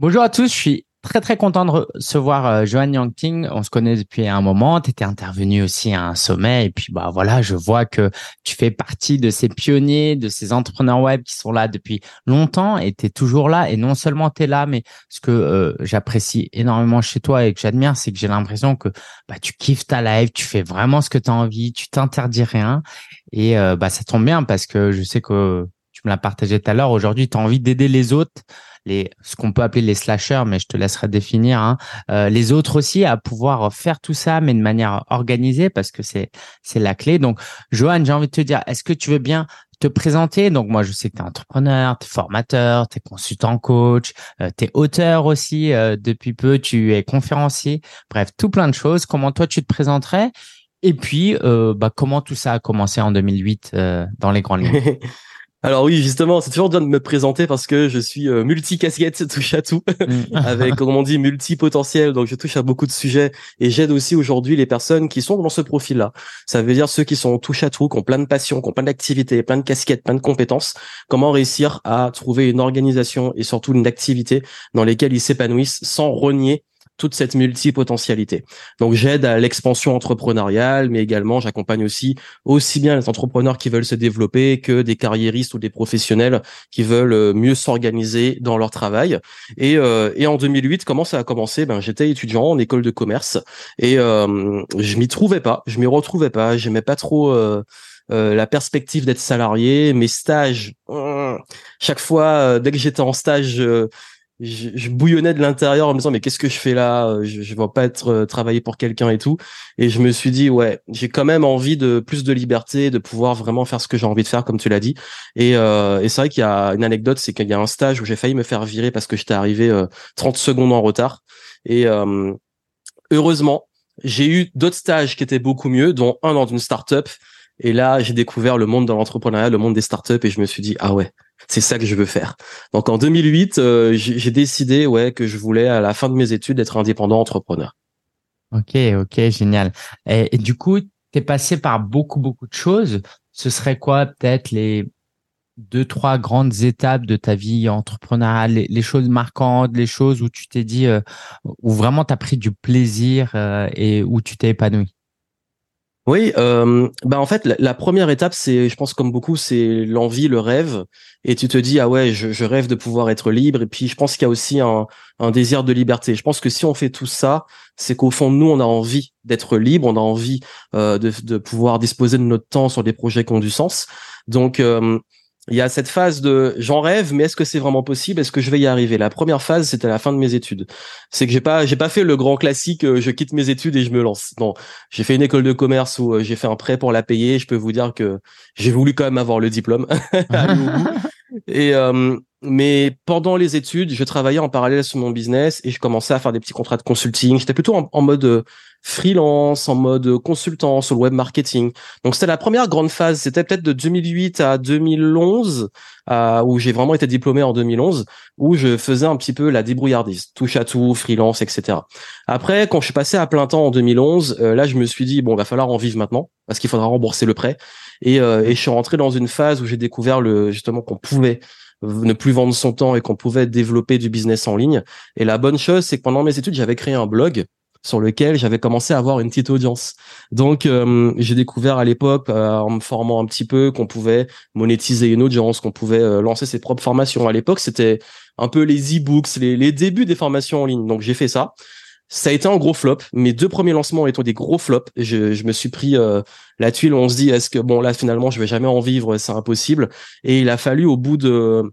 Bonjour à tous, je suis très très content de recevoir euh, Johan Yangting. On se connaît depuis un moment. Tu étais intervenu aussi à un sommet et puis bah voilà, je vois que tu fais partie de ces pionniers, de ces entrepreneurs web qui sont là depuis longtemps et tu es toujours là. Et non seulement tu es là, mais ce que euh, j'apprécie énormément chez toi et que j'admire, c'est que j'ai l'impression que bah, tu kiffes ta live, tu fais vraiment ce que tu as envie, tu t'interdis rien. Et euh, bah ça tombe bien parce que je sais que me l'as partagé tout à l'heure. Aujourd'hui, tu as envie d'aider les autres les, ce qu'on peut appeler les slashers, mais je te laisserai définir, hein, euh, les autres aussi à pouvoir faire tout ça, mais de manière organisée parce que c'est la clé. Donc, Johan, j'ai envie de te dire, est-ce que tu veux bien te présenter? Donc, moi, je sais que tu es entrepreneur, tu es formateur, tu es consultant coach, euh, tu es auteur aussi euh, depuis peu, tu es conférencier, bref, tout plein de choses. Comment toi, tu te présenterais? Et puis, bah, comment tout ça a commencé en 2008 dans les grandes lignes? Alors oui, justement, c'est toujours bien de me présenter parce que je suis euh, multi-casquette, touche à tout, mm. avec, comme on dit, multi-potentiel. Donc, je touche à beaucoup de sujets et j'aide aussi aujourd'hui les personnes qui sont dans ce profil-là. Ça veut dire ceux qui sont touche à tout, qui ont plein de passions, qui ont plein d'activités, plein de casquettes, plein de compétences. Comment réussir à trouver une organisation et surtout une activité dans lesquelles ils s'épanouissent sans renier toute cette multipotentialité. Donc j'aide à l'expansion entrepreneuriale, mais également j'accompagne aussi aussi bien les entrepreneurs qui veulent se développer que des carriéristes ou des professionnels qui veulent euh, mieux s'organiser dans leur travail. Et, euh, et en 2008, comment ça a commencé? Ben j'étais étudiant en école de commerce et euh, je m'y trouvais pas, je m'y retrouvais pas, j'aimais pas trop. Euh, euh la perspective d'être salarié, mes stages, chaque fois, dès que j'étais en stage, je, je, bouillonnais de l'intérieur en me disant mais qu'est-ce que je fais là? Je, je vais pas être euh, travailler pour quelqu'un et tout. Et je me suis dit ouais j'ai quand même envie de plus de liberté de pouvoir vraiment faire ce que j'ai envie de faire comme tu l'as dit. Et, euh, et c'est vrai qu'il y a une anecdote c'est qu'il y a un stage où j'ai failli me faire virer parce que j'étais arrivé 30 euh, secondes en retard. Et euh, heureusement j'ai eu d'autres stages qui étaient beaucoup mieux dont un dans une start-up et là j'ai découvert le monde de l'entrepreneuriat le monde des start-up et je me suis dit ah ouais c'est ça que je veux faire. Donc en 2008, euh, j'ai décidé ouais que je voulais à la fin de mes études être indépendant entrepreneur. Ok, ok, génial. Et, du coup, tu es passé par beaucoup, beaucoup de choses. Ce serait quoi peut-être les deux, trois grandes étapes de ta vie entrepreneuriale, les, choses marquantes, les choses où tu t'es dit, euh, où vraiment tu as pris du plaisir euh, et où tu t'es épanoui? Oui, euh, bah en fait, la, première étape, c'est, je pense comme beaucoup, c'est l'envie, le rêve, et tu te dis ah ouais, je, rêve de pouvoir être libre, et puis je pense qu'il y a aussi un, un, désir de liberté. Je pense que si on fait tout ça, c'est qu'au fond nous, on a envie d'être libre, on a envie euh, de, de, pouvoir disposer de notre temps sur des projets qui ont du sens. Donc euh, il y a cette phase de j'en rêve, mais est-ce que c'est vraiment possible? Est-ce que je vais y arriver? La première phase, c'était la fin de mes études. C'est que j'ai pas j'ai pas fait le grand classique euh, je quitte mes études et je me lance. Non, j'ai fait une école de commerce où euh, j'ai fait un prêt pour la payer. Je peux vous dire que j'ai voulu quand même avoir le diplôme. et euh, mais pendant les études, je travaillais en parallèle sur mon business et je commençais à faire des petits contrats de consulting. J'étais plutôt en, mode euh, freelance, en mode consultant sur le web marketing. Donc c'était la première grande phase. C'était peut-être de 2008 à 2011, euh, où j'ai vraiment été diplômé en 2011, où je faisais un petit peu la débrouillardise, touche à tout, freelance, etc. Après, quand je suis passé à plein temps en 2011, euh, là je me suis dit bon, va falloir en vivre maintenant parce qu'il faudra rembourser le prêt. Et, euh, et je suis rentré dans une phase où j'ai découvert le justement qu'on pouvait ne plus vendre son temps et qu'on pouvait développer du business en ligne. Et la bonne chose, c'est que pendant mes études, j'avais créé un blog sur lequel j'avais commencé à avoir une petite audience. Donc euh, j'ai découvert à l'époque, euh, en me formant un petit peu, qu'on pouvait monétiser une audience, qu'on pouvait euh, lancer ses propres formations. À l'époque, c'était un peu les e-books, les, les débuts des formations en ligne. Donc j'ai fait ça. Ça a été un gros flop. Mes deux premiers lancements étant des gros flops. Je, je me suis pris euh, la tuile. On se dit, est-ce que bon là finalement je vais jamais en vivre, c'est impossible. Et il a fallu au bout de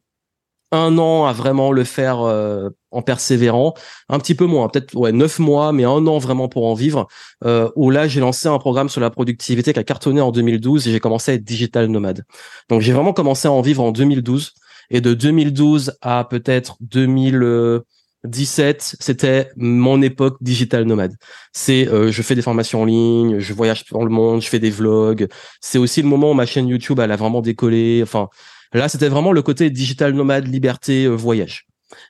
un an à vraiment le faire euh, en persévérant, un petit peu moins, peut-être ouais neuf mois, mais un an vraiment pour en vivre. Euh, où là j'ai lancé un programme sur la productivité qui a cartonné en 2012 et j'ai commencé à être digital nomade. Donc j'ai vraiment commencé à en vivre en 2012 et de 2012 à peut-être 2000 17, c'était mon époque digital nomade. C'est euh, je fais des formations en ligne, je voyage dans le monde, je fais des vlogs. C'est aussi le moment où ma chaîne YouTube a vraiment décollé. Enfin, là c'était vraiment le côté digital nomade, liberté, euh, voyage.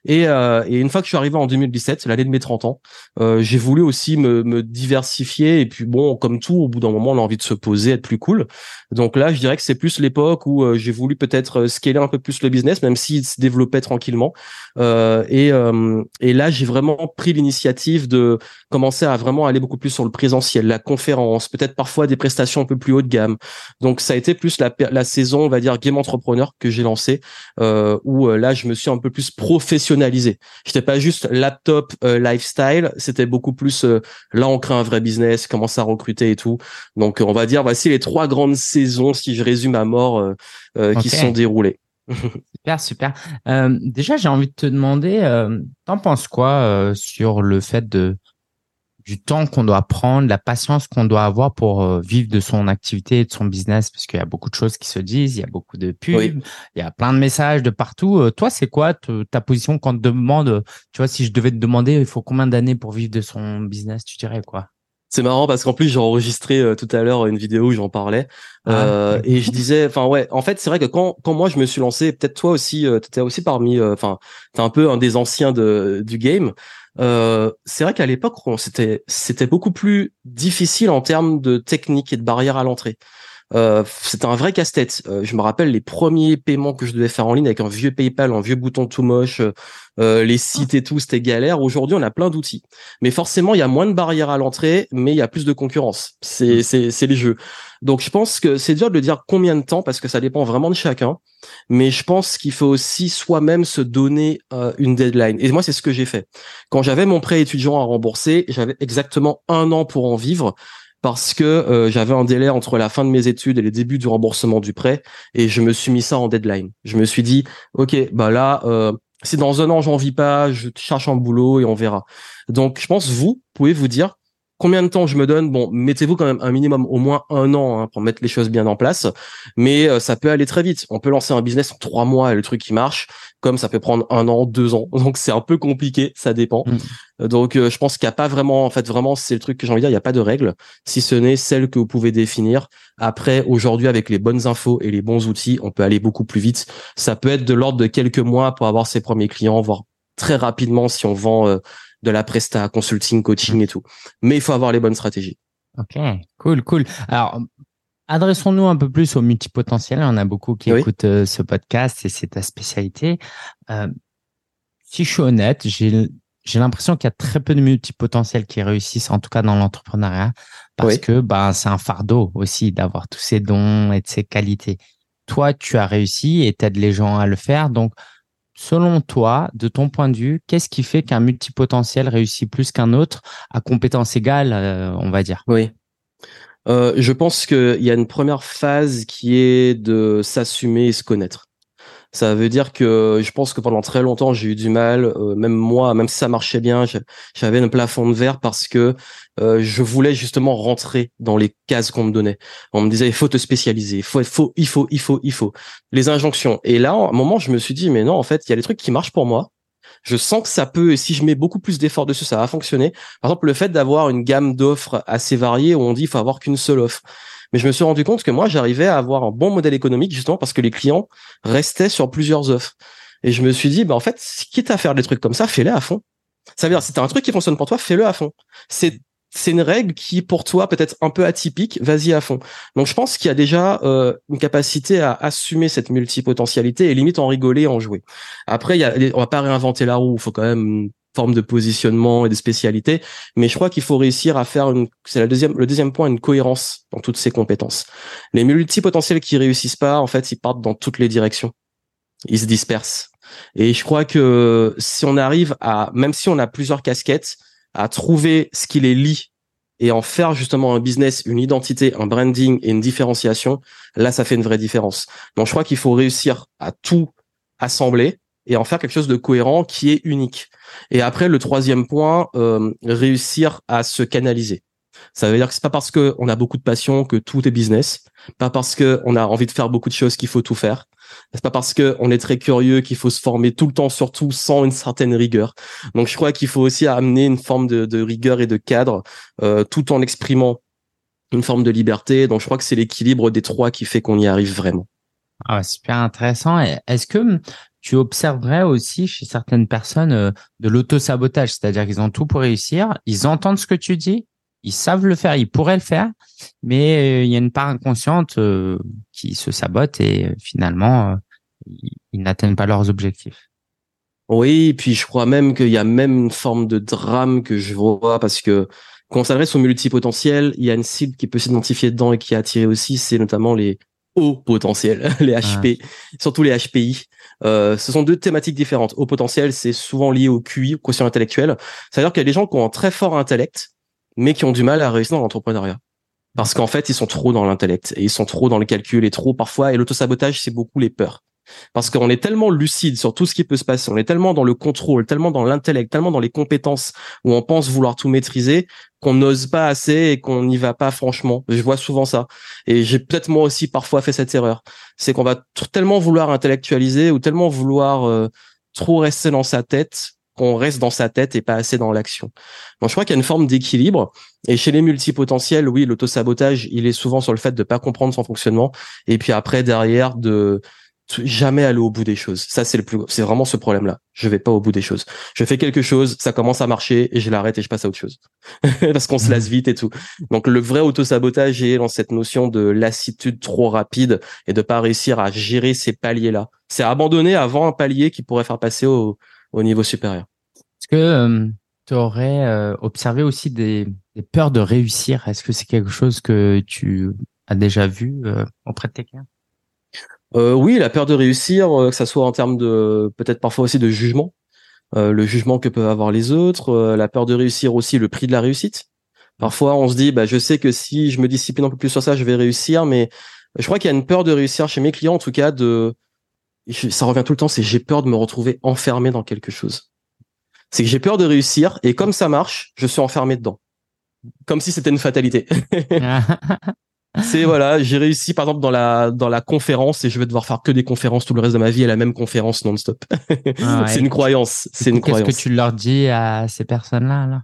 Et, euh, et, une fois que je suis arrivé en 2017, l'année de mes 30 ans, euh, j'ai voulu aussi me, me, diversifier. Et puis bon, comme tout, au bout d'un moment, on a envie de se poser, être plus cool. Donc là, je dirais que c'est plus l'époque où euh, j'ai voulu peut-être euh, scaler un peu plus le business, même s'il se développait tranquillement. Euh, et, et là, j'ai vraiment pris l'initiative de commencer à vraiment aller beaucoup plus sur le présentiel, la conférence, peut-être parfois des prestations un peu plus haut de gamme. Donc ça a été plus la, saison, on va dire, game entrepreneur que j'ai lancé, où là, je me suis un peu plus professionnalisé. J'étais pas juste laptop lifestyle, c'était beaucoup plus là, on crée un vrai business, commence à recruter et tout. Donc on va dire, voici les trois grandes saisons, si je résume à mort, euh, euh, qui se sont déroulées. super, super. Euh, déjà, j'ai envie de te demander, t'en penses quoi sur le fait de du temps qu'on doit prendre, la patience qu'on doit avoir pour vivre de son activité et de son business, parce qu'il y a beaucoup de choses qui se disent, il y a beaucoup de pubs, il y a plein de messages de partout. toi, c'est quoi ta position quand on te demande, tu vois, si je devais te demander, il faut combien d'années pour vivre de son business, tu dirais quoi? C'est marrant parce qu'en plus j'ai enregistré euh, tout à l'heure une vidéo où j'en parlais ah, euh, et je disais, enfin ouais, en fait c'est vrai que quand quand moi je me suis lancé, peut-être toi aussi, euh, t'étais aussi parmi, euh, enfin t'es un peu un des anciens de du game. C'est vrai qu'à l'époque c'était beaucoup plus difficile en termes de technique et de barrières à l'entrée. Euh, c'était un vrai casse-tête. Euh, je me rappelle les premiers paiements que je devais faire en ligne avec un vieux PayPal, un vieux bouton tout moche, euh, les sites et tout, c'était galère. Aujourd'hui, on a plein d'outils. Mais forcément, il y a moins de barrières à l'entrée, mais il y a plus de concurrence. C'est, mmh. c'est, c'est les jeux. Donc, je pense que c'est dur de le dire combien de temps parce que ça dépend vraiment de chacun. Mais je pense qu'il faut aussi soi-même se donner une deadline. Et moi, c'est ce que j'ai fait. Quand j'avais mon prêt étudiant à rembourser, j'avais exactement un an pour en vivre parce que euh, j'avais un délai entre la fin de mes études et le début du remboursement du prêt et je me suis mis ça en deadline. Je me suis dit ok bah là euh, si dans un an j'en vis pas, je cherche un boulot et on verra. Donc je pense vous pouvez vous dire combien de temps je me donne? Bon, mettez-vous quand même un minimum au moins un an hein, pour mettre les choses bien en place, mais euh, ça peut aller très vite. On peut lancer un business en trois mois et le truc qui marche, comme ça peut prendre un an, deux ans. Donc c'est un peu compliqué, ça dépend. Mm. Euh, donc euh, je pense qu'il n'y a pas vraiment, en fait, vraiment c'est le truc que j'ai envie de dire, il n'y a pas de règles, si ce n'est celle que vous pouvez définir. Après, aujourd'hui, avec les bonnes infos et les bons outils, on peut aller beaucoup plus vite. Ça peut être de l'ordre de quelques mois pour avoir ses premiers clients, voire très rapidement si on vend de la presta, consulting, coaching et tout. Mais il faut avoir les bonnes stratégies. Ok, cool, cool. Alors, adressons-nous un peu plus aux multipotentiels. On a beaucoup qui écoutent euh, ce podcast et c'est ta spécialité. Euh, si je suis honnête, j'ai l'impression qu'il y a très peu de multipotentiels qui réussissent, en tout cas dans l'entrepreneuriat, parce que bah, c'est un fardeau aussi d'avoir tous ces dons et de ces qualités. Toi, tu as réussi et t'aides les gens à le faire. Donc, selon toi, de ton point de vue, qu'est-ce qui fait qu'un multipotentiel réussit plus qu'un autre à compétence égale, euh, on va dire? Oui. Euh, je pense qu'il y a une première phase qui est de s'assumer et se connaître. Ça veut dire que je pense que pendant très longtemps j'ai eu du mal, euh, même moi, même si ça marchait bien, j'avais un plafond de verre parce que euh, je voulais justement rentrer dans les cases qu'on me donnait. On me disait il faut te spécialiser, il faut, il faut, il faut, il faut, il faut. Les injonctions. Et là, à un moment, je me suis dit mais non, en fait, il y a des trucs qui marchent pour moi. Je sens que ça peut, et si je mets beaucoup plus d'efforts dessus, ça va fonctionner. Par exemple, le fait d'avoir une gamme d'offres assez variée où on dit il faut avoir qu'une seule offre. Mais je me suis rendu compte que moi, j'arrivais à avoir un bon modèle économique justement parce que les clients restaient sur plusieurs offres. Et je me suis dit, bah en fait, quitte à faire des trucs comme ça, fais-les à fond. Ça veut dire, si t'as un truc qui fonctionne pour toi, fais-le à fond. C'est c'est une règle qui pour toi peut être un peu atypique, vas-y à fond. Donc je pense qu'il y a déjà euh, une capacité à assumer cette multipotentialité et limite en rigoler, en jouer. Après, il y a, on va pas réinventer la roue, faut quand même forme de positionnement et de spécialité. Mais je crois qu'il faut réussir à faire une, c'est la deuxième, le deuxième point, une cohérence dans toutes ces compétences. Les multipotentiels qui réussissent pas, en fait, ils partent dans toutes les directions. Ils se dispersent. Et je crois que si on arrive à, même si on a plusieurs casquettes, à trouver ce qui les lie et en faire justement un business, une identité, un branding et une différenciation, là, ça fait une vraie différence. Donc, je crois qu'il faut réussir à tout assembler et en faire quelque chose de cohérent qui est unique. Et après, le troisième point, euh, réussir à se canaliser. Ça veut dire que c'est pas parce que on a beaucoup de passion que tout est business, pas parce que on a envie de faire beaucoup de choses qu'il faut tout faire. C'est pas parce que on est très curieux qu'il faut se former tout le temps, surtout sans une certaine rigueur. Donc je crois qu'il faut aussi amener une forme de, rigueur et de cadre, euh, tout en exprimant une forme de liberté. Donc je crois que c'est l'équilibre des trois qui fait qu'on y arrive vraiment. Ah, super intéressant. Est-ce que tu observerais aussi chez certaines personnes euh, de l'auto-sabotage, c'est-à-dire qu'ils ont tout pour réussir, ils entendent ce que tu dis, ils savent le faire, ils pourraient le faire, mais il y a une part inconsciente qui se sabote et finalement, ils n'atteignent pas leurs objectifs. Oui, puis je crois même qu'il y a même une forme de drame que je vois parce que quand on s'adresse aux multipotentiels, il y a une cible qui peut s'identifier dedans et qui est attirée aussi, c'est notamment les hauts potentiels, les HP, surtout les HPI. Euh, ce sont deux thématiques différentes. Haut potentiel, c'est souvent lié au QI, au quotient intellectuel. C'est-à-dire qu'il y a des gens qui ont un très fort intellect, mais qui ont du mal à réussir dans l'entrepreneuriat. Parce qu'en fait, ils sont trop dans l'intellect et ils sont trop dans le calcul et trop parfois. Et l'autosabotage, c'est beaucoup les peurs. Parce qu'on est tellement lucide sur tout ce qui peut se passer, on est tellement dans le contrôle, tellement dans l'intellect, tellement dans les compétences où on pense vouloir tout maîtriser qu'on n'ose pas assez et qu'on n'y va pas franchement. Je vois souvent ça. Et j'ai peut-être moi aussi parfois fait cette erreur. C'est qu'on va tellement vouloir intellectualiser ou tellement vouloir euh, trop rester dans sa tête qu'on reste dans sa tête et pas assez dans l'action. Donc je crois qu'il y a une forme d'équilibre. Et chez les multipotentiels, oui, l'autosabotage, il est souvent sur le fait de pas comprendre son fonctionnement. Et puis après, derrière, de jamais aller au bout des choses. Ça, c'est le plus, c'est vraiment ce problème-là. Je vais pas au bout des choses. Je fais quelque chose, ça commence à marcher et je l'arrête et je passe à autre chose. Parce qu'on se lasse vite et tout. Donc, le vrai auto-sabotage est dans cette notion de lassitude trop rapide et de pas réussir à gérer ces paliers-là. C'est abandonner avant un palier qui pourrait faire passer au, au niveau supérieur. Est-ce que euh, tu aurais euh, observé aussi des, des, peurs de réussir? Est-ce que c'est quelque chose que tu as déjà vu euh, auprès de quelqu'un? Euh, oui, la peur de réussir, euh, que ça soit en termes de peut-être parfois aussi de jugement, euh, le jugement que peuvent avoir les autres, la peur de réussir aussi le prix de la réussite. Parfois, on se dit, bah, je sais que si je me discipline un peu plus sur ça, je vais réussir, mais je crois qu'il y a une peur de réussir chez mes clients, en tout cas, de, ça revient tout le temps, c'est j'ai peur de me retrouver enfermé dans quelque chose. C'est que j'ai peur de réussir et comme ça marche, je suis enfermé dedans. Comme si c'était une fatalité. C'est voilà, j'ai réussi par exemple dans la dans la conférence et je vais devoir faire que des conférences tout le reste de ma vie et la même conférence non-stop. Ah c'est une croyance, c'est une croyance. Qu'est-ce que tu leur dis à ces personnes-là là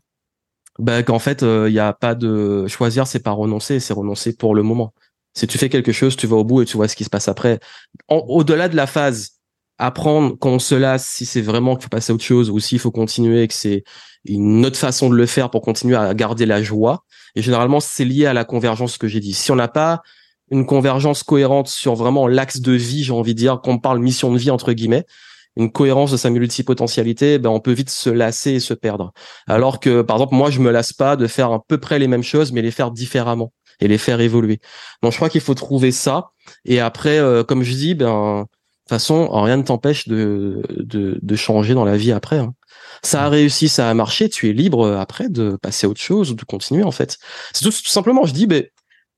Bah qu'en fait, il euh, y a pas de choisir, c'est pas renoncer, c'est renoncer pour le moment. Si tu fais quelque chose, tu vas au bout et tu vois ce qui se passe après. Au-delà de la phase, apprendre quand on se lasse, si c'est vraiment qu'il faut passer à autre chose ou s'il faut continuer, que c'est une autre façon de le faire pour continuer à garder la joie et généralement, c'est lié à la convergence que j'ai dit. Si on n'a pas une convergence cohérente sur vraiment l'axe de vie, j'ai envie de dire, qu'on parle mission de vie entre guillemets, une cohérence de sa multipotentialité, ben on peut vite se lasser et se perdre. Alors que, par exemple, moi, je me lasse pas de faire à peu près les mêmes choses, mais les faire différemment et les faire évoluer. Donc, je crois qu'il faut trouver ça. Et après, euh, comme je dis, ben, façon, rien ne t'empêche de, de, de changer dans la vie après. Hein ça a réussi, ça a marché, tu es libre euh, après de passer à autre chose ou de continuer en fait. C'est tout, simplement, je dis, ben,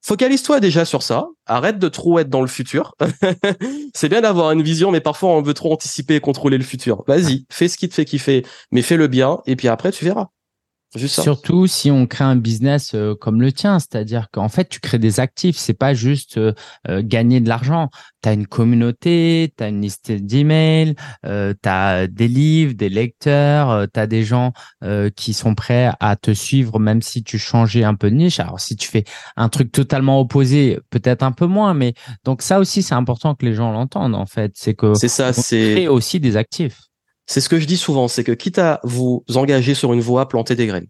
focalise-toi déjà sur ça, arrête de trop être dans le futur. c'est bien d'avoir une vision, mais parfois on veut trop anticiper et contrôler le futur. Vas-y, fais ce qui te fait kiffer, mais fais le bien, et puis après tu verras. Surtout si on crée un business euh, comme le tien, c'est-à-dire qu'en fait tu crées des actifs, c'est pas juste euh, euh, gagner de l'argent. Tu as une communauté, tu as une liste d'emails, euh, tu as des livres, des lecteurs, tu as des gens qui sont prêts à te suivre même si tu changeais un peu de niche. Alors si tu fais un truc totalement opposé, peut-être un peu moins, mais donc ça aussi c'est important que les gens l'entendent en fait, c'est que c'est ça, c'est aussi des actifs. C'est ce que je dis souvent, c'est que quitte à vous engager sur une voie, planter des graines.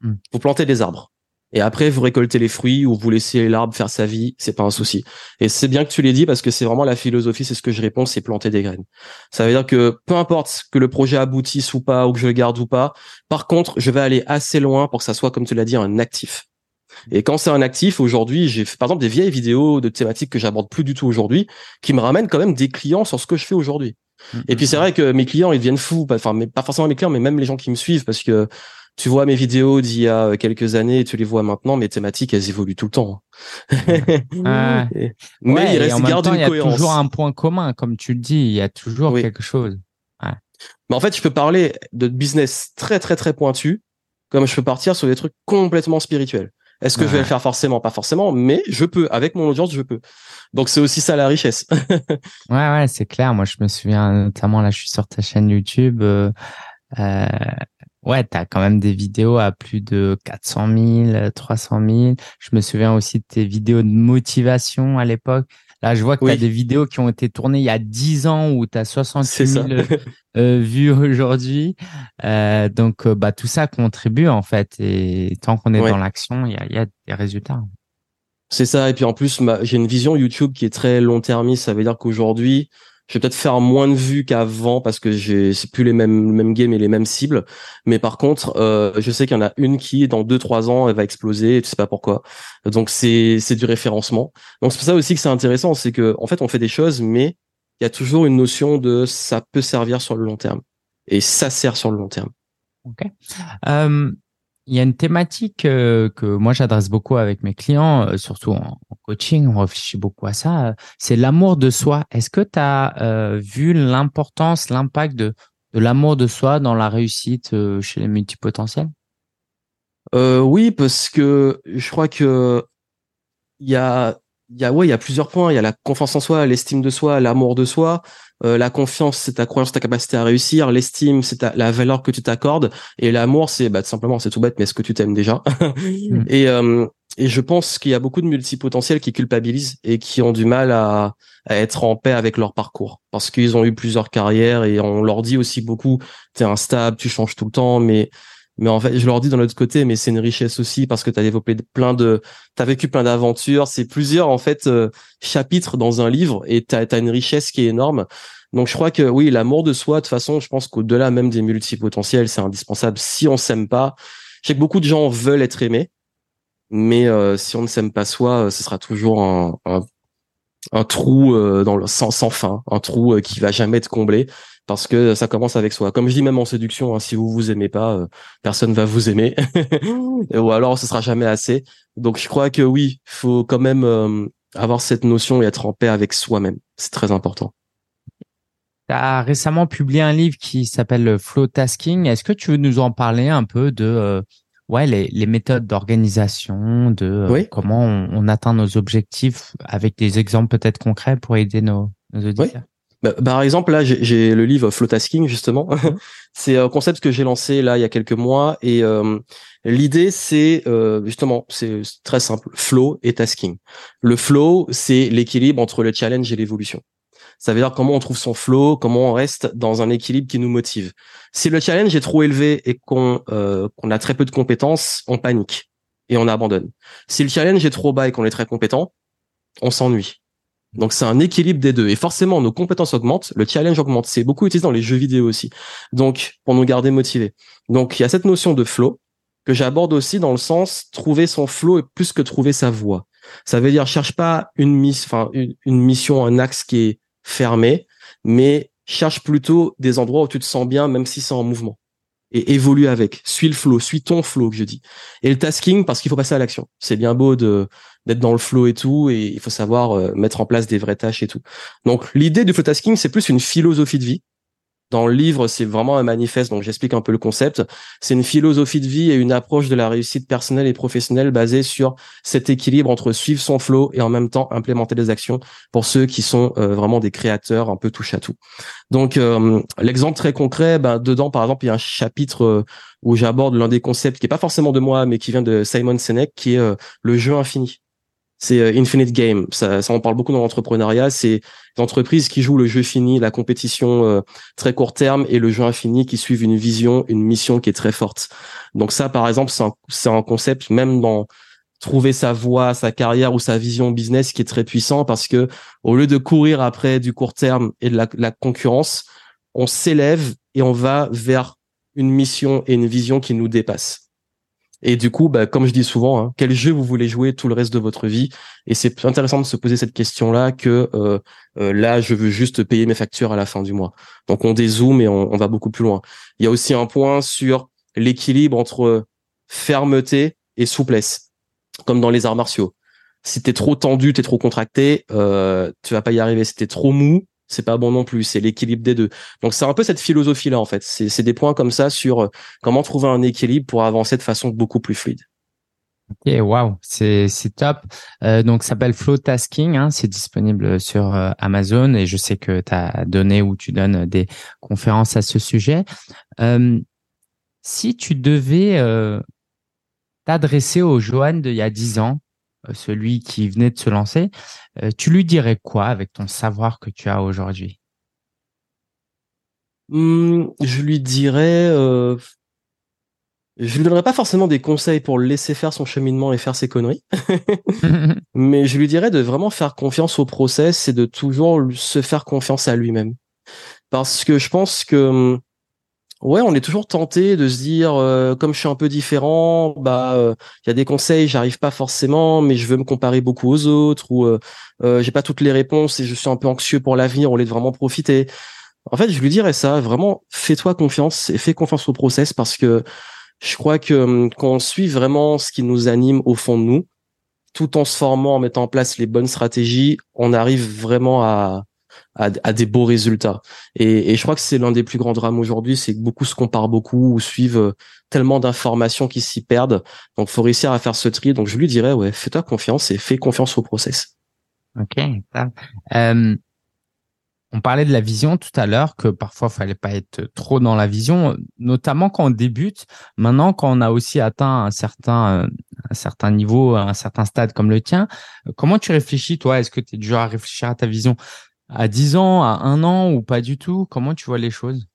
Hmm. Vous plantez des arbres. Et après, vous récoltez les fruits ou vous laissez l'arbre faire sa vie, c'est pas un souci. Et c'est bien que tu l'aies dit parce que c'est vraiment la philosophie, c'est ce que je réponds, c'est planter des graines. Ça veut dire que peu importe que le projet aboutisse ou pas, ou que je le garde ou pas, par contre, je vais aller assez loin pour que ça soit, comme tu l'as dit, un actif. Et quand c'est un actif, aujourd'hui, j'ai par exemple des vieilles vidéos de thématiques que j'aborde plus du tout aujourd'hui, qui me ramènent quand même des clients sur ce que je fais aujourd'hui. Mm, et puis c'est vrai que mes clients ils deviennent fous, enfin mais pas forcément mes clients, mais même les gens qui me suivent parce que tu vois mes vidéos d'il y a quelques années et tu les vois maintenant, mes thématiques elles évoluent tout le temps. Ah. mais il reste garde une cohérence. Il y a toujours un point commun, comme tu le dis, il y a toujours quelque chose. Mais en fait, je peux parler de business très très très pointu, comme je peux partir sur des trucs complètement spirituels. Est-ce que je vais le faire forcément? Pas forcément, mais je peux. Avec mon audience, je peux. Donc c'est aussi ça la richesse. ouais, ouais, c'est clair. Moi, je me souviens notamment là, je suis sur ta chaîne YouTube. Euh, euh, ouais, t'as quand même des vidéos à plus de 400 000, 300 000. Je me souviens aussi de tes vidéos de motivation à l'époque. Là, je vois que tu as des vidéos qui ont été tournées il y a 10 ans où tu as 68 000 euh, vues aujourd'hui. Euh, donc, euh, bah, tout ça contribue en fait. Et tant qu'on est dans l'action, il y a, y a, des résultats. C'est ça. Et puis en plus, j'ai une vision YouTube qui est très long-termiste. Ça veut dire qu'aujourd'hui, je vais peut-être faire moins de vues qu'avant parce que j'ai c'est plus les mêmes mêmes games et les mêmes cibles. Mais par contre euh, je sais qu'il y en a une qui dans deux trois ans elle va exploser et tu sais pas pourquoi. Donc c'est c'est du référencement. Donc c'est pour ça aussi que c'est intéressant c'est que en fait on fait des choses mais il y a toujours une notion de ça peut servir sur le long terme. Et ça sert sur le long terme. Ok. Euh, il y a une thématique euh, que moi j'adresse beaucoup avec mes clients, euh, surtout en, coaching, on réfléchit beaucoup à ça, euh, c'est l'amour de soi. Est-ce que tu as vu l'importance, l'impact de, de l'amour de soi dans la réussite chez les multipotentiels? Oui, parce que je crois que il y a y a ouais il y a plusieurs points. Il y a la confiance en soi l'estime de soi l'amour de soi. Euh, la confiance c'est ta croyance ta capacité à réussir. L'estime c'est la valeur que tu t'accordes. Et l'amour c'est bah tout simplement c'est tout bête mais est-ce que tu t'aimes déjà. Mm. et euh, et je pense qu'il y a beaucoup de multipotentiels qui culpabilisent et qui ont du mal à, à être en paix avec leur parcours. Parce qu'ils ont eu plusieurs carrières et on leur dit aussi beaucoup t'es instable tu changes tout le temps mais mais en fait je leur dis d'un autre côté mais c'est une richesse aussi parce que tu as développé plein de t'as vécu plein d'aventures. C'est plusieurs en fait euh, chapitres dans un livre et tu as, une richesse qui est énorme. Donc je crois que oui l'amour de soi de toute façon je pense qu'au-delà même des multipotentiels c'est indispensable si on s'aime pas. Je sais que beaucoup de gens veulent être aimés mais euh, si on ne s'aime pas soi euh, ce sera toujours un, un, trou dans le sans, sans fin un trou qui va jamais être comblé parce que ça commence avec soi. Comme je dis même en séduction, hein, si vous vous aimez pas, euh, personne va vous aimer, ou alors ce sera jamais assez. Donc je crois que oui, faut quand même euh, avoir cette notion et être en paix avec soi-même. C'est très important. Tu as récemment publié un livre qui s'appelle Flow Tasking. Est-ce que tu veux nous en parler un peu de euh, ouais les, les méthodes d'organisation, de comment on, atteint nos objectifs avec des exemples peut-être concrets pour aider nos, nos auditeurs bah, par exemple, là, j'ai le livre Flow Tasking, justement. Mhm. c'est un concept que j'ai lancé là il y a quelques mois. Et euh, l'idée, c'est euh, justement, c'est très simple, flow et tasking. Le flow, c'est l'équilibre entre le challenge et l'évolution. Ça veut dire comment on trouve son flow, comment on reste dans un équilibre qui nous motive. Si le challenge est trop élevé et qu'on euh, a très peu de compétences, on panique et on abandonne. Si le challenge est trop bas et qu'on est très compétent, on s'ennuie. Donc c'est un équilibre des deux. Et forcément, nos compétences augmentent, le challenge augmente. C'est beaucoup utilisé dans les jeux vidéo aussi. Donc, pour nous garder motivés. Donc, il y a cette notion de flow que j'aborde aussi dans le sens trouver son flow et plus que trouver sa voie. Ça veut dire cherche pas une, miss, enfin, une mission, un axe qui est fermé, mais cherche plutôt des endroits où tu te sens bien, même si c'est en mouvement et évolue avec. Suis le flow, suis ton flow que je dis. Et le tasking parce qu'il faut passer à l'action. C'est bien beau de d'être dans le flow et tout, et il faut savoir euh, mettre en place des vraies tâches et tout. Donc l'idée du flow tasking, c'est plus une philosophie de vie dans le livre, c'est vraiment un manifeste, donc j'explique un peu le concept. C'est une philosophie de vie et une approche de la réussite personnelle et professionnelle basée sur cet équilibre entre suivre son flow et en même temps implémenter des actions pour ceux qui sont euh, vraiment des créateurs un peu touche à tout. Donc euh, l'exemple très concret, ben, dedans par exemple, il y a un chapitre euh, où j'aborde l'un des concepts qui est pas forcément de moi, mais qui vient de Simon Sinek, qui est le jeu infini c'est euh, Infinite Game. Ça, ça, on parle beaucoup dans l'entrepreneuriat. C'est des qui jouent le jeu fini, la compétition euh, très court terme et le jeu infini qui suivent une vision, une mission qui est très forte. Donc ça, par exemple, c'est un, concept même dans trouver sa voie, sa carrière ou sa vision business qui est très puissant parce que au lieu de courir après du court terme et de la, la concurrence, on s'élève et on va vers une mission et une vision qui nous dépasse. Et du coup, bah, comme je dis souvent, hein, quel jeu vous voulez jouer tout le reste de votre vie? Et c'est intéressant de se poser cette question-là que euh, euh, là, je veux juste payer mes factures à la fin du mois. Donc on dézoome et on, va beaucoup plus loin. Il y a aussi un point sur l'équilibre entre fermeté et souplesse, comme dans les arts martiaux. Si t'es trop tendu, t'es trop contracté, euh, tu vas pas y arriver. Si t'es trop mou, c'est pas bon non plus. C'est l'équilibre des deux. Donc c'est un peu cette philosophie là en fait. C'est des points comme ça sur euh, comment trouver un équilibre pour avancer de façon beaucoup plus fluide. Ok, waouh, c'est top. Euh, donc, ça s'appelle Flow Tasking. Hein, c'est disponible sur euh, Amazon et je sais que tu as donné ou tu donnes des conférences à ce sujet. si tu devais t'adresser au Johan d'il y a 10 ans, celui qui venait de se lancer, tu lui dirais quoi avec ton savoir que tu as aujourd'hui? Mmh, Je lui dirais je lui donnerais pas forcément des conseils pour le laisser faire son cheminement et faire ses conneries, mais je lui dirais de vraiment faire confiance au process et de toujours se faire confiance à lui-même. Parce que je pense que hum, ouais, on est toujours tenté de se dire euh, comme je suis un peu différent, bah euh, il y a des conseils, j'arrive pas forcément, mais je veux me comparer beaucoup aux autres ou euh, euh, j'ai pas toutes les réponses et je suis un peu anxieux pour l'avenir au lieu de vraiment profiter. En fait, je lui dirais ça, vraiment fais-toi confiance et fais confiance au process parce que je crois que hum, quand on suit vraiment ce qui nous anime au fond de nous, tout en se formant, en mettant en place les bonnes stratégies, on arrive vraiment à, à, des beaux résultats. Et, je crois que c'est l'un des plus grands drames aujourd'hui, c'est que beaucoup se comparent beaucoup ou suivent euh, tellement d'informations qui s'y perdent. Donc, faut réussir à faire ce tri. Donc, je lui dirais, ouais, fais-toi confiance et fais confiance au process. Ok. Euh, on parlait de la vision tout à l'heure, que parfois il fallait pas être trop dans la vision, notamment quand on débute. Maintenant, quand on a aussi atteint un certain, un certain niveau, un certain stade comme le tien, comment tu réfléchis, toi? Est-ce que tu es du genre à réfléchir à ta vision? À 10 ans, à un an ou pas du tout? Comment tu vois les choses?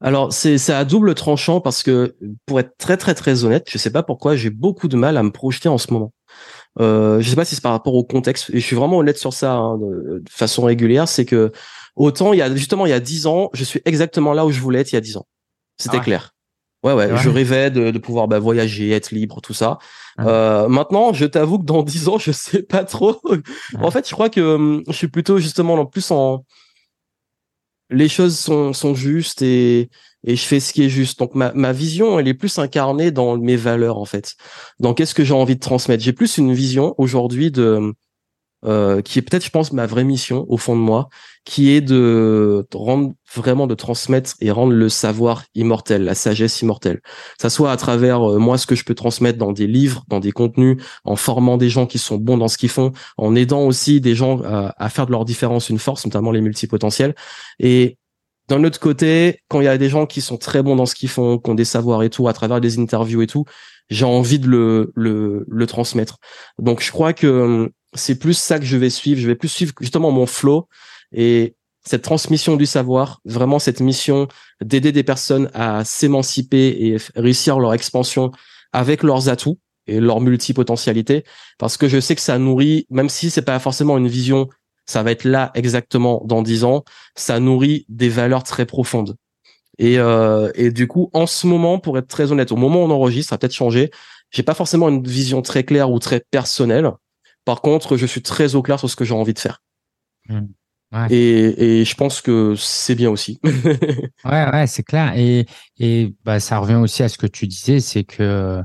Alors c'est à double tranchant parce que pour être très très très honnête, je sais pas pourquoi j'ai beaucoup de mal à me projeter en ce moment. Euh, je sais pas si c'est par rapport au contexte, et je suis vraiment honnête sur ça hein, de, façon régulière, c'est que autant il y a justement il y a dix ans, je suis exactement là où je voulais être il y a dix ans. C'était ah clair. Ouais, ouais, je rêvais de, de pouvoir bah, voyager, être libre, tout ça. Euh, maintenant, je t'avoue que dans dix ans, je sais pas trop. en fait, je crois que hum, je suis plutôt justement en plus en les choses sont, sont justes et et je fais ce qui est juste. Donc ma, ma vision, elle est plus incarnée dans mes valeurs en fait. Dans qu'est-ce que j'ai envie de transmettre? J'ai plus une vision aujourd'hui de euh, qui est peut-être, je pense, ma vraie mission au fond de moi, qui est de rendre vraiment de transmettre et rendre le savoir immortel, la sagesse immortelle. Ça soit à travers euh, moi ce que je peux transmettre dans des livres, dans des contenus, en formant des gens qui sont bons dans ce qu'ils font, en aidant aussi des gens à, faire de leur différence une force, notamment les multipotentiels. Et d'un autre côté, quand il y a des gens qui sont très bons dans ce qu'ils font, qui ont des savoirs et tout, à travers des interviews et tout, j'ai envie de le, le, le transmettre. Donc je crois que hum, c'est plus ça que je vais suivre. Je vais plus suivre justement mon flow et cette transmission du savoir, vraiment cette mission d'aider des personnes à s'émanciper et réussir leur expansion avec leurs atouts et leur multipotentialité, parce que je sais que ça nourrit, même si c'est pas forcément une vision ça va être là exactement dans dix ans, ça nourrit des valeurs très profondes. Et, euh, et du coup, en ce moment, pour être très honnête, au moment où on enregistre, ça a peut-être changé. J'ai pas forcément une vision très claire ou très personnelle. Par contre, je suis très au clair sur ce que j'ai envie de faire. Mmh. Et, et je pense que c'est bien aussi. ouais, ouais, c'est clair. Et, et bah, ça revient aussi à ce que tu disais, c'est que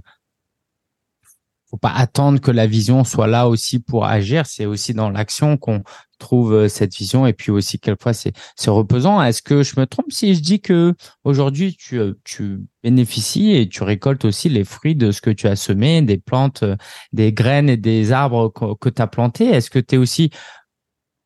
faut pas attendre que la vision soit là aussi pour agir. C'est aussi dans l'action qu'on trouve euh, cette vision et puis aussi quelquefois c'est c'est reposant. Est-ce que je me trompe si je dis que aujourd'hui tu euh, tu bénéficies et tu récoltes aussi les fruits de ce que tu as semé, des plantes, euh, des graines et des arbres que, tu as plantés Est-ce que tu es aussi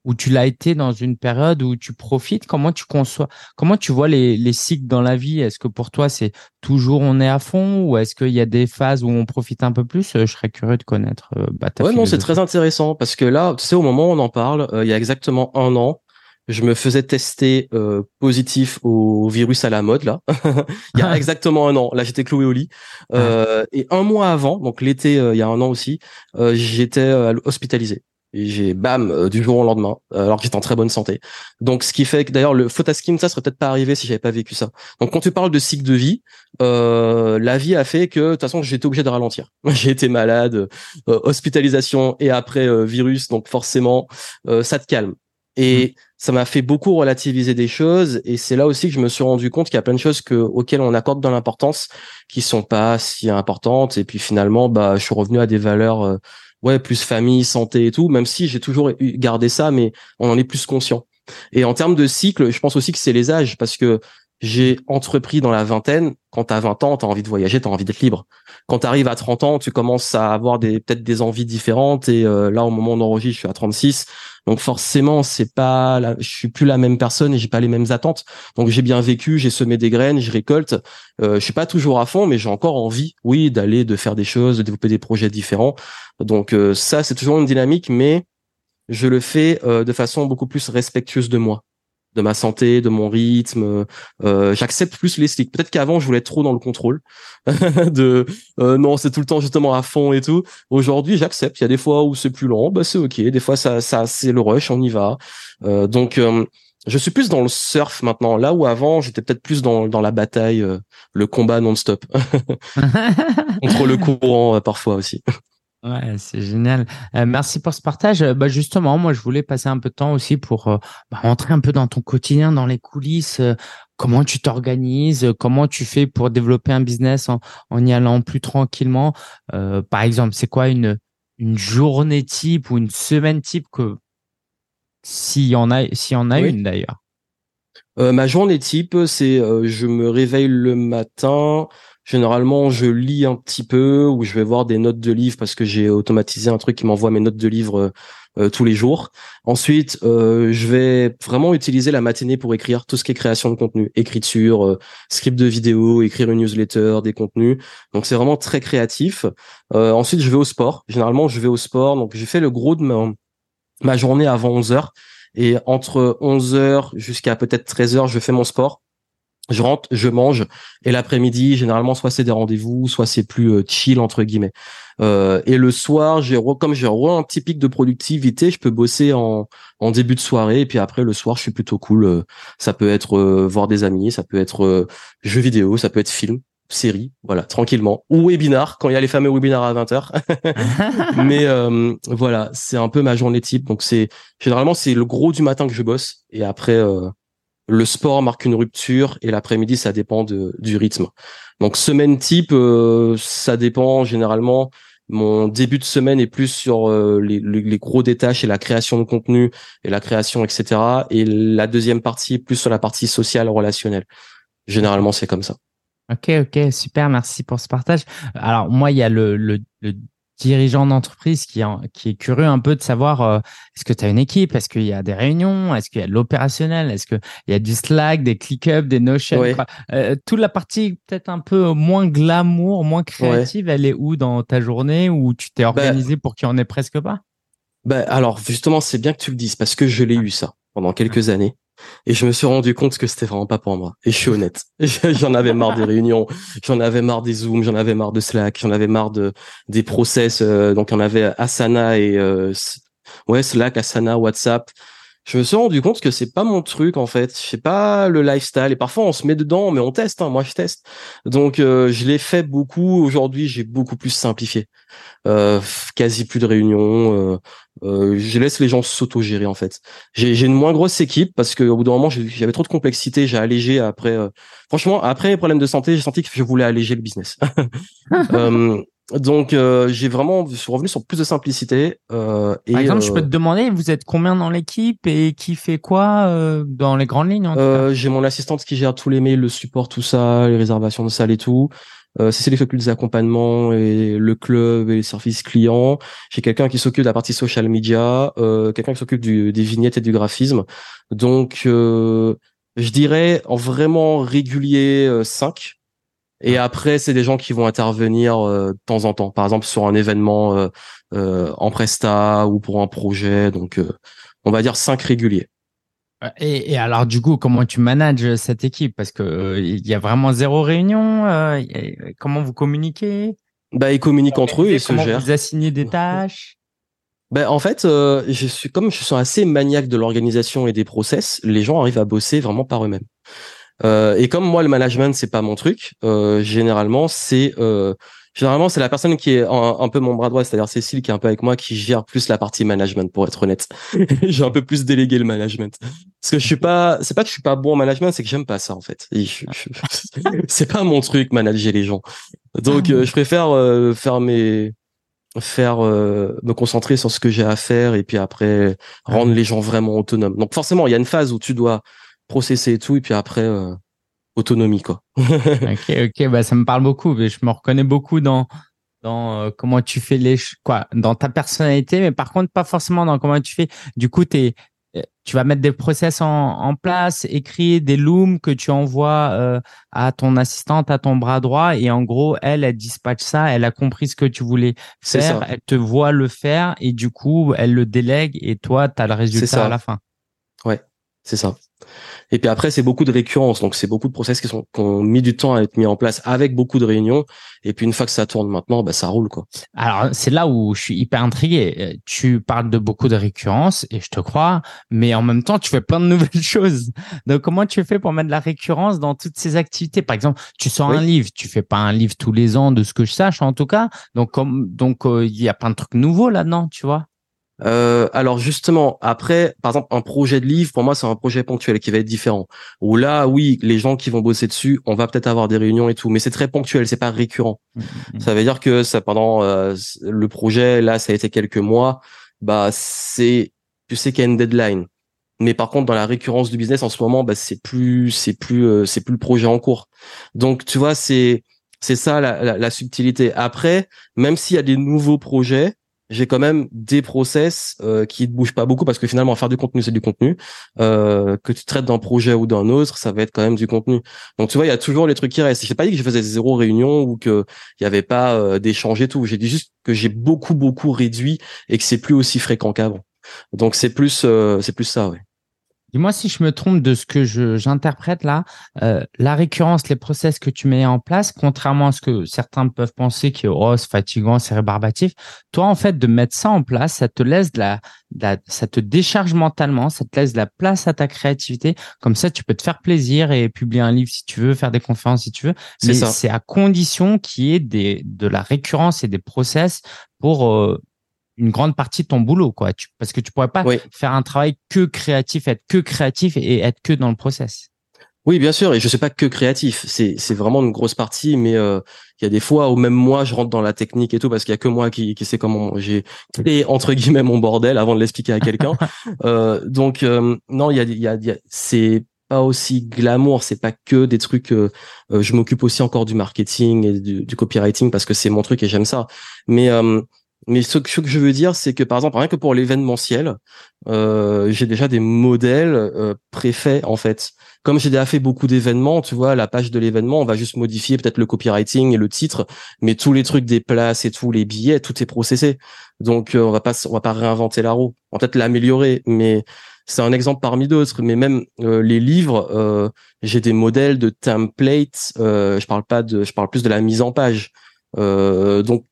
où tu l'as été dans une période où tu profites? Comment tu conçois Comment tu vois les, les cycles dans la vie? Est-ce que pour toi c'est toujours on est à fond ou est-ce qu'il y a des phases où on profite un peu plus? Je serais curieux de connaître. Euh, bah, ouais, non, c'est très intéressant parce que là, tu sais, au moment où on en parle, euh, il y a exactement un an, je me faisais tester euh, positif au virus à la mode là. il y a exactement un an. Là, j'étais cloué au lit. Euh, et un mois avant, donc l'été, il y a un an aussi, j'étais hospitalisé. Et j'ai bam euh, du jour au lendemain, euh, alors que j'étais en très bonne santé. Donc ce qui fait que d'ailleurs le photaskim ça serait peut-être pas arrivé si j'avais pas vécu ça. Donc quand tu parles de cycle de vie, euh, la vie a fait que de toute façon j'étais obligé de ralentir. j'ai été malade, euh, hospitalisation et après virus, donc forcément ça te calme. Et mmh. ça m'a fait beaucoup relativiser des choses et c'est là aussi que je me suis rendu compte qu'il y a plein de choses que auxquelles on accorde dans l'importance qui sont pas si importantes et puis finalement bah je suis revenu à des valeurs ouais, plus famille, santé et tout, même si j'ai toujours gardé ça, mais on en est plus conscient. Et en termes de cycle, je pense aussi que c'est les âges, parce que j'ai entrepris dans la vingtaine. Quand t'as 20 ans, t'as envie de voyager, t'as envie d'être libre. Quand t'arrives à 30 ans, tu commences à avoir des peut-être des envies différentes. Et euh, là, au moment où je suis à 36. Donc forcément, c'est pas, la, je suis plus la même personne et j'ai pas les mêmes attentes. Donc j'ai bien vécu, j'ai semé des graines, je récolte. Euh, je suis pas toujours à fond, mais j'ai encore envie, oui, d'aller, de faire des choses, de développer des projets différents. Donc euh, ça, c'est toujours une dynamique, mais je le fais euh, de façon beaucoup plus respectueuse de moi de ma santé, de mon rythme. Euh, j'accepte plus les sticks. Peut-être qu'avant je voulais être trop dans le contrôle, de euh, non c'est tout le temps justement à fond et tout. Aujourd'hui j'accepte. Il y a des fois où c'est plus lent, bah c'est ok. Des fois ça, ça c'est le rush, on y va. Euh, donc euh, je suis plus dans le surf maintenant. Là où avant j'étais peut-être plus dans dans la bataille, euh, le combat non-stop contre le courant parfois aussi. Ouais, c'est génial. Euh, merci pour ce partage. Euh, bah justement, moi, je voulais passer un peu de temps aussi pour euh, bah, rentrer un peu dans ton quotidien, dans les coulisses. comment tu t'organises? Comment tu fais pour développer un business en, en y allant plus tranquillement? Par exemple, c'est quoi une une journée type ou une semaine type que s'il y en a, s'il y en a une d'ailleurs? ma journée type, c'est je me réveille le matin. Généralement, je lis un petit peu ou je vais voir des notes de livres parce que j'ai automatisé un truc qui m'envoie mes notes de livres euh, euh, tous les jours. Ensuite, euh, je vais vraiment utiliser la matinée pour écrire tout ce qui est création de contenu, écriture, script de vidéo, écrire une newsletter, des contenus. Donc c'est vraiment très créatif. ensuite, je vais au sport. Généralement, je vais au sport. Donc j'ai fait le gros de ma, journée avant 11 heures. Et entre 11 heures jusqu'à peut-être 13 heures, je fais mon sport je rentre, je mange, et l'après-midi, généralement, soit c'est des rendez-vous, soit c'est plus euh, chill entre guillemets. Euh, et le soir, j'ai comme j'ai un petit pic de productivité, je peux bosser en, en début de soirée, et puis après le soir, je suis plutôt cool. Euh, ça peut être voir des amis, ça peut être jeux vidéo, ça peut être film, série, voilà, tranquillement, ou webinar quand il y a les fameux webinars à 20h. Mais voilà, c'est un peu ma journée type. Donc c'est généralement c'est le gros du matin que je bosse, et après le sport marque une rupture et l'après-midi ça dépend du rythme. Donc semaine type, euh, ça dépend généralement. Mon début de semaine est plus sur euh, les, les, gros détaches et la création de contenu et la création, etc. Et la deuxième partie plus sur la partie sociale, relationnelle. Généralement, c'est comme ça. Ok, ok, super, merci pour ce partage. Alors moi, il y a le, le dirigeant d'entreprise qui, qui est curieux un peu de savoir euh, est-ce que tu as une équipe, est-ce qu'il y a des réunions, est-ce qu'il y a de l'opérationnel, est-ce qu'il y a du Slack, des ClickUp, des Notion. Euh, toute la partie peut-être un peu moins glamour, moins créative, elle est où dans ta journée où tu t'es bah organisé pour qu'il n'y en ait presque pas? Bah, Alors justement, c'est bien que tu le dises parce que je l'ai eu ça pendant quelques années. Et je me suis rendu compte que c'était vraiment pas pour moi. Et je suis honnête. j'en avais marre des réunions, j'en avais marre des Zooms, j'en avais marre de Slack, j'en avais marre de des process. Euh, donc on avait Asana et euh, ouais Slack, Asana, WhatsApp. Je me suis rendu compte que c'est pas mon truc en fait. Sais pas le lifestyle. Et parfois on se met dedans, mais on teste. Hein. Moi je teste. Donc euh, je l'ai fait beaucoup. Aujourd'hui j'ai beaucoup plus simplifié. quasi plus de réunions. Euh, je laisse les gens s'auto-gérer en fait. J'ai une moins grosse équipe parce qu'au bout d'un moment j'avais trop de complexité, j'ai allégé après. Euh, franchement, après les problèmes de santé, j'ai senti que je voulais alléger le business. euh, donc euh, j'ai vraiment, je suis revenu sur plus de simplicité. Par exemple, je peux te demander, vous êtes combien dans l'équipe et qui fait quoi dans les grandes lignes J'ai mon assistante qui gère tous les mails, le support, tout ça, les réservations de salle et tout. Euh, c'est les s'occupe des accompagnements et le club et les services clients. J'ai quelqu'un qui s'occupe de la partie social media, euh, quelqu'un qui s'occupe des vignettes et du graphisme. Donc, euh, je dirais en vraiment régulier 5. Et après, c'est des gens qui vont intervenir de temps en temps. Par exemple, sur un événement en presta ou pour un projet. Donc, on va dire 5 réguliers. Et, alors, du coup, comment tu manages cette équipe? Parce que euh, il y a vraiment zéro réunion. Euh, comment vous communiquez? Bah, ils communiquent entre eux et se gèrent. Vous assignez des tâches? Ben, en fait, euh, je suis comme je suis assez maniaque de l'organisation et des process, les gens arrivent à bosser vraiment par eux-mêmes. et comme moi, le management c'est pas mon truc, généralement c'est généralement c'est la personne qui est un, peu mon bras droit, c'est-à-dire Cécile qui est un peu avec moi, qui gère plus la partie management pour être honnête. J'ai un peu plus délégué le management parce que je suis pas, c'est pas que je suis pas bon en management, c'est que j'aime pas ça en fait. c'est pas mon truc manager les gens. Donc euh, je préfère euh, faire mes faire euh, me concentrer sur ce que j'ai à faire et puis après rendre les gens vraiment autonomes. Donc forcément, il y a une phase où tu dois processer et tout et puis après autonomie quoi. ok ok bah ça me parle beaucoup je me reconnais beaucoup dans dans comment tu fais les quoi dans ta personnalité, mais par contre pas forcément dans comment tu fais. Du coup, es, tu vas mettre des process en, en place, écrire des looms que tu envoies à ton assistante, à ton bras droit, et en gros, elle, elle dispatche ça, elle a compris ce que tu voulais faire, elle te voit le faire, et du coup, elle le délègue, et toi, tu as le résultat à la fin. Ouais, c'est ça. Et puis après, c'est beaucoup de récurrence. Donc, c'est beaucoup de process qui sont qui ont mis du temps à être mis en place avec beaucoup de réunions. Et puis une fois que ça tourne maintenant, bah, ça roule quoi. Alors c'est là où je suis hyper intrigué. Tu parles de beaucoup de récurrence et je te crois, mais en même temps, tu fais plein de nouvelles choses. Donc comment tu fais pour mettre de la récurrence dans toutes ces activités? Par exemple, tu sors un livre, tu fais pas un livre tous les ans de ce que je sache en tout cas. Donc comme donc euh, il y a plein de trucs nouveaux là-dedans, tu vois? Euh, alors justement, après, par exemple, un projet de livre, pour moi, c'est un projet ponctuel qui va être différent. Où là, oui, les gens qui vont bosser dessus, on va peut-être avoir des réunions et tout, mais c'est très ponctuel, c'est pas récurrent. Mmh, mmh, mmh. Ça veut dire que ça, pendant euh, le projet, là, ça a été quelques mois, bah c'est, tu sais qu'il y a une deadline. Mais par contre, dans la récurrence du business en ce moment, bah c'est plus, c'est plus, euh, c'est plus le projet en cours. Donc, tu vois, c'est, c'est ça la, la, la subtilité. Après, même s'il y a des nouveaux projets, j'ai quand même des process euh, qui ne bougent pas beaucoup parce que finalement faire du contenu c'est du contenu. Euh, que tu traites d'un projet ou d'un autre ça va être quand même du contenu. Donc tu vois il y a toujours les trucs qui restent. J'ai pas dit que je faisais zéro réunion ou que il y avait pas euh, d'échange et tout. J'ai dit juste que j'ai beaucoup beaucoup réduit et que c'est plus aussi fréquent qu'avant. Donc c'est plus euh, c'est plus ça ouais Dis-moi si je me trompe de ce que j'interprète là. Euh, la récurrence, les process que tu mets en place, contrairement à ce que certains peuvent penser que oh, c'est fatigant, c'est rébarbatif, toi en fait de mettre ça en place, ça te laisse de la, ça te décharge mentalement, ça te laisse de la place à ta créativité. Comme ça, tu peux te faire plaisir et publier un livre si tu veux, faire des conférences si tu veux. Mais c'est à condition qu'il y ait des, de la récurrence et des process pour euh, une grande partie de ton boulot, quoi. parce que tu pourrais pas faire un travail que créatif, être que créatif et être que dans le process. Oui, bien sûr, et je sais pas que créatif. C'est c'est vraiment une grosse partie, mais euh, il y a des fois où même moi je rentre dans la technique et tout parce qu'il y a que moi qui qui sait comment j'ai créé entre guillemets mon bordel avant de l'expliquer à quelqu'un. euh, donc euh, non, il y a il y a, y a c'est pas aussi glamour, c'est pas que des trucs. Euh, je m'occupe aussi encore du marketing et du, du copywriting parce que c'est mon truc et j'aime ça. Mais mais ce que, je veux dire, c'est que par exemple, rien que pour l'événementiel, euh, j'ai déjà des modèles euh, préfaits en fait. Comme j'ai déjà fait beaucoup d'événements, tu vois, la page de l'événement, on va juste modifier peut-être le copywriting et le titre, mais tous les trucs des places et tous les billets, tout est processé. Donc euh, on va pas, on va pas réinventer la roue. On va peut-être l'améliorer, mais c'est un exemple parmi d'autres. Mais même euh, les livres, euh, j'ai des modèles de templates. je parle pas de, je parle plus de la mise en page. donc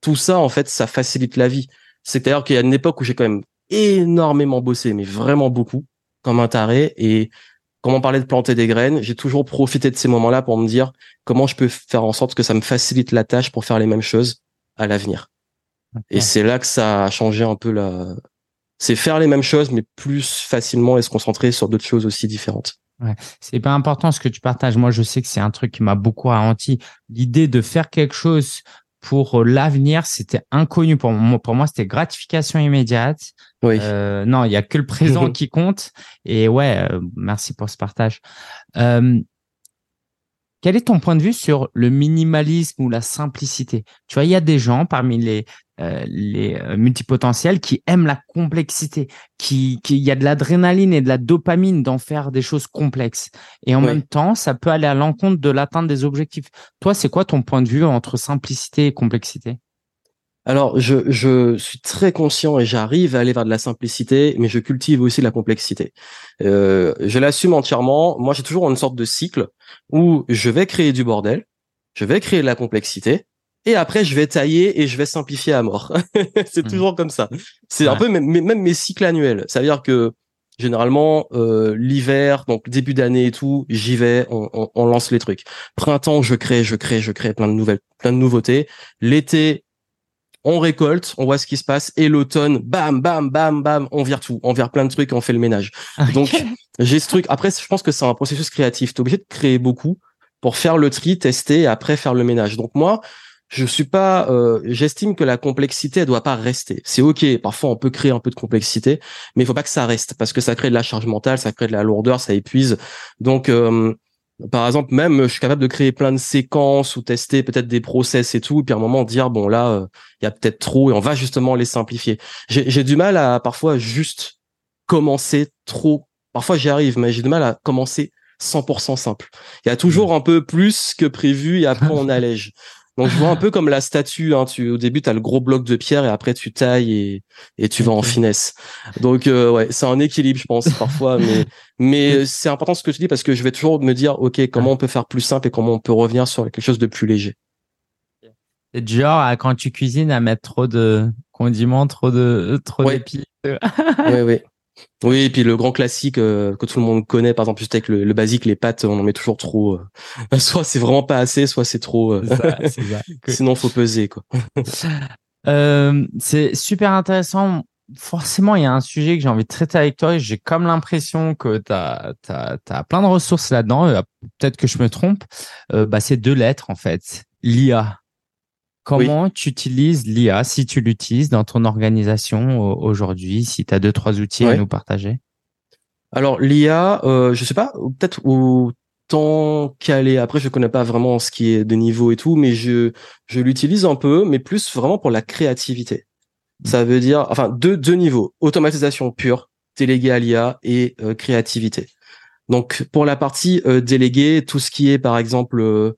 tout ça, en fait, ça facilite la vie. C'est-à-dire qu'il y a une époque où j'ai quand même énormément bossé, mais vraiment beaucoup, comme un taré. Et comme on parlait de planter des graines, j'ai toujours profité de ces moments-là pour me dire comment je peux faire en sorte que ça me facilite la tâche pour faire les mêmes choses à l'avenir. Et c'est là que ça a changé un peu la. C'est faire les mêmes choses, mais plus facilement et se concentrer sur d'autres choses aussi différentes. Ouais. C'est pas important ce que tu partages. Moi, je sais que c'est un truc qui m'a beaucoup ralenti. L'idée de faire quelque chose pour euh, l'avenir, c'était inconnu pour moi. Pour moi, c'était gratification immédiate. Oui. Euh, non, il y a que le présent qui compte. Et ouais, euh, merci pour ce partage. Euh, quel est ton point de vue sur le minimalisme ou la simplicité? Tu vois, il y a des gens parmi les euh, les euh, multipotentiels qui aiment la complexité, qui, qui y a de l'adrénaline et de la dopamine d'en faire des choses complexes. Et en même temps, ça peut aller à l'encontre de l'atteinte des objectifs. Toi, c'est quoi ton point de vue entre simplicité et complexité? Alors, je, je suis très conscient et j'arrive à aller vers de la simplicité, mais je cultive aussi la complexité. Euh, je l'assume entièrement. Moi, j'ai toujours une sorte de cycle où je vais créer du bordel, je vais créer de la complexité, et après je vais tailler et je vais simplifier à mort. c'est mmh. toujours comme ça. C'est un peu même, même, mes cycles annuels. Ça veut dire que généralement euh, l'hiver, donc début d'année et tout, j'y vais, on, on, on, lance les trucs. Printemps, je crée, je crée, je crée plein de nouvelles, plein de nouveautés. L'été, on récolte, on voit ce qui se passe, et l'automne, bam, bam, bam, bam, on vire tout, on vire plein de trucs, on fait le ménage. Donc j'ai ce truc. Après, je pense que c'est un processus créatif. T'es obligé de créer beaucoup pour faire le tri, tester, et après faire le ménage. Donc moi, je suis pas euh, j'estime que la complexité elle doit pas rester c'est ok parfois on peut créer un peu de complexité mais il faut pas que ça reste parce que ça crée de la charge mentale ça crée de la lourdeur ça épuise donc euh, Par exemple, même, je suis capable de créer plein de séquences ou tester peut-être des process et tout, et puis à un moment dire bon là, il y a peut-être trop et on va justement les simplifier. J'ai du mal à parfois juste commencer trop. Parfois j'y arrive, mais j'ai du mal à commencer 100% simple. Il y a toujours un peu plus que prévu et après on allège. Donc je vois un peu comme la statue. Hein. Tu, au début, tu as le gros bloc de pierre et après tu tailles et, et tu vas en finesse. Donc euh, ouais, c'est un équilibre, je pense, parfois. mais mais c'est important ce que tu dis parce que je vais toujours me dire, ok, comment on peut faire plus simple et comment on peut revenir sur quelque chose de plus léger. C'est genre quand tu cuisines à mettre trop de condiments, trop de trop d'épices. oui, oui. Oui, et puis le grand classique euh, que tout le monde connaît, par exemple, juste avec le, basique, les pâtes, on en met toujours trop. Euh, soit c'est vraiment pas assez, soit c'est trop. Euh, ça, ça. Sinon, faut peser quoi. c'est super intéressant. Forcément, il y a un sujet que j'ai envie de traiter avec toi. J'ai comme l'impression que tu as, as, plein de ressources là-dedans. Peut-être que je me trompe. bah, c'est deux lettres en fait. L'IA. Comment tu utilises l'IA, si tu l'utilises dans ton organisation aujourd'hui, si tu as deux, trois outils à nous partager? Alors, l'IA, euh, je sais pas, peut-être autant qu'elle Après, je connais pas vraiment ce qui est de niveau et tout, mais je, je l'utilise un peu, mais plus vraiment pour la créativité. Ça veut dire, enfin, deux, deux niveaux. Automatisation pure, déléguée à l'IA et euh, créativité. Donc, pour la partie euh, déléguée, tout ce qui est, par exemple, euh,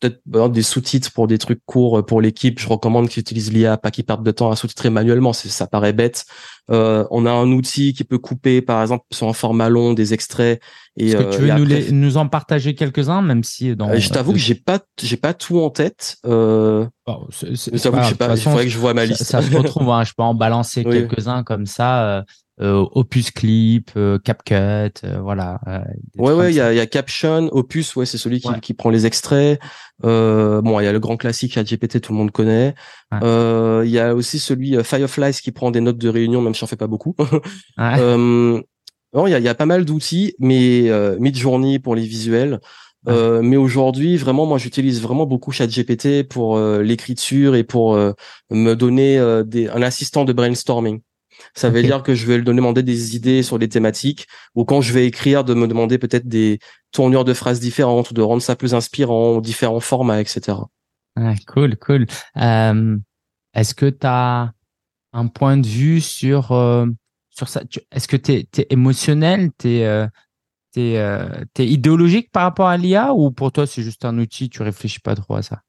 peut-être des sous-titres pour des trucs courts euh, pour l'équipe. Je recommande qu'ils utilisent l'IA, pas qu'ils perdent de temps à sous-titrer manuellement. Ça paraît bête. Euh, on a un outil qui peut couper, par exemple, sur un format long, des extraits. Et, Est-ce que tu euh, veux nous, nous en partager quelques-uns, même si dans. je t'avoue que j'ai pas, j'ai pas tout en tête. Euh... Bon, c'est, c'est, je t'avoue que pas. Il faudrait que je vois ma liste. Ça, se retrouve. Hein, je peux en balancer quelques-uns comme ça. Euh, Opus Clip, euh, CapCut, euh, voilà. ouais, ouais, il y a, y a, Caption, Opus, ouais, c'est celui qui, qui prend les extraits. bon, il y a le grand classique GPT, tout le monde connaît. Il y a aussi celui Fireflies qui prend des notes de réunion, même si j'en fais pas beaucoup. Non, il y a, y a, pas mal d'outils, mais euh, Midjourney pour les visuels. Euh, mais aujourd'hui, vraiment, moi, j'utilise vraiment beaucoup ChatGPT pour l'écriture et pour me donner des, un assistant de brainstorming. Ça veut dire que je vais lui demander des idées sur des thématiques ou quand je vais écrire, de me demander peut-être des tournures de phrases différentes de rendre ça plus inspirant, différents formats, etc. cool, cool. Euh, est-ce que tu as un point de vue sur, euh, sur ça? Est-ce que tu es, émotionnel? Tu es, euh, es, idéologique par rapport à l'IA ou pour toi c'est juste un outil, tu réfléchis pas trop à ça?